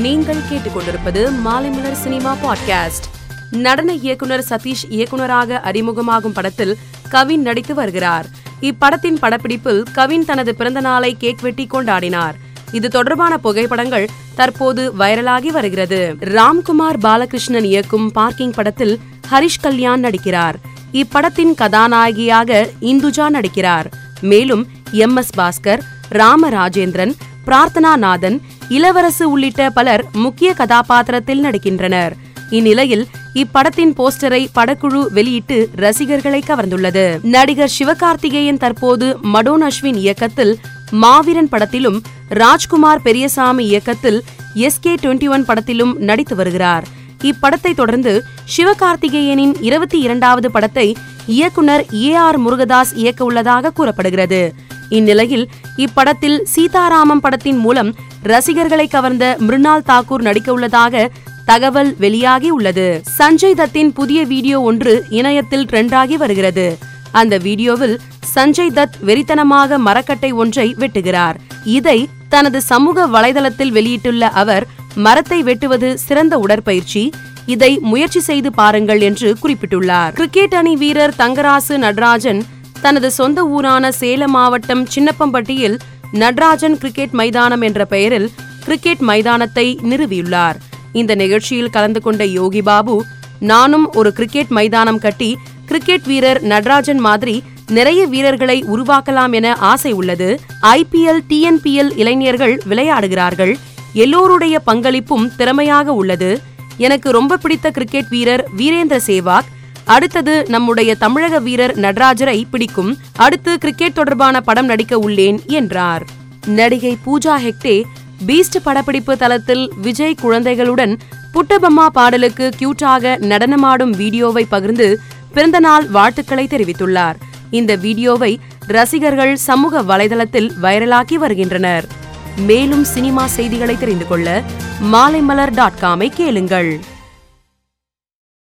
நீங்கள் கேட்டுக்கொண்டிருப்பது Maalaimalar cinema podcast. நடன இயக்குனர் சதீஷ் இயக்குனராக அறிமுகமாகும் படத்தில் கவின் நடித்து வருகிறார். இப்படத்தின் படப்பிடிப்பில் கவின் தனது பிறந்த நாளை கேக் வெட்டி கொண்டாடினார். இது தொடர்பான புகைப்படங்கள் தற்போது வைரலாகி வருகிறது. ராம்குமார் பாலகிருஷ்ணன் இயக்கும் பார்க்கிங் படத்தில் ஹரிஷ் கல்யாண் நடிக்கிறார். இப்படத்தின் கதாநாயகியாக இந்துஜா நடிக்கிறார். மேலும் எம் எஸ் பாஸ்கர் ராம ராஜேந்திரன் நாதன் இளவரசு உள்ளிட்ட பலர் முக்கிய கதாபாத்திரத்தில் நடிக்கின்றனர். இந்நிலையில் இப்படத்தின் போஸ்டரை படக்குழு வெளியிட்டு ரசிகர்களை கவர்ந்துள்ளது. நடிகர் சிவகார்த்திகேயன் தற்போது மடோன் அஸ்வின் இயக்கத்தில் மாவீரன் படத்திலும் ராஜ்குமார் பெரியசாமி இயக்கத்தில் எஸ் கே டுவெண்டி ஒன் படத்திலும் நடித்து வருகிறார். இப்படத்தை தொடர்ந்து சிவகார்த்திகேயனின் இருபத்தி இரண்டாவது படத்தை இயக்குனர் ஏ ஆர் முருகதாஸ் இயக்க உள்ளதாக கூறப்படுகிறது. இந்நிலையில் இப்படத்தில் சீதாராமம் படத்தின் மூலம் ரசிகர்களை கவர்ந்த மிருனால் தாக்கூர் நடிக்க உள்ளதாக தகவல் வெளியாகி உள்ளது. சஞ்சய் தத்தின் புதிய வீடியோ ஒன்று இணையத்தில் ட்ரெண்டாகி வருகிறது. அந்த வீடியோவில் சஞ்சய் தத் வெறித்தனமாக மரக்கட்டை ஒன்றை வெட்டுகிறார். இதை தனது சமூக வலைதளத்தில் வெளியிட்டுள்ள அவர் மரத்தை வெட்டுவது சிறந்த உடற்பயிற்சி. இதை முயற்சி செய்து பாருங்கள் என்று குறிப்பிட்டுள்ளார். கிரிக்கெட் அணி வீரர் தங்கராசு நடராஜன் தனது சொந்த ஊரான சேலம் மாவட்டம் சின்னப்பம்பட்டியில் நடராஜன் கிரிக்கெட் மைதானம் என்ற பெயரில் கிரிக்கெட் மைதானத்தை நிறுவியுள்ளார். இந்த நிகழ்ச்சியில் கலந்து கொண்ட யோகி பாபு நானும் ஒரு கிரிக்கெட் மைதானம் கட்டி கிரிக்கெட் வீரர் நடராஜன் மாதிரி நிறைய வீரர்களை உருவாக்கலாம் என ஆசை உள்ளது. ஐபிஎல் டிஎன்பிஎல் இளைஞர்கள் விளையாடுகிறார்கள். எல்லோருடைய பங்களிப்பும் திறமையாக உள்ளது. எனக்கு ரொம்ப பிடித்த கிரிக்கெட் வீரர் வீரேந்திர சேவாக் அடுத்தது நம்முடைய தமிழக வீரர் நடராஜரை பிடிக்கும். அடுத்து கிரிக்கெட் தொடர்பான படம் நடிக்க உள்ளேன் என்றார். நடிகை பூஜா ஹெக்டே பீஸ்ட் படப்பிடிப்பு தளத்தில் விஜய் குழந்தைகளுடன் புட்டபம்மா பாடலுக்கு கியூட்டாக நடனமாடும் வீடியோவை பகிர்ந்து பிறந்தநாள் வாழ்த்துக்களை தெரிவித்துள்ளார். இந்த வீடியோவை ரசிகர்கள் சமூக வலைதளத்தில் வைரலாக்கி வருகின்றனர். மேலும் சினிமா செய்திகளை தெரிந்து கொள்ள மாலைமலர் டாட் காமை கேளுங்கள்.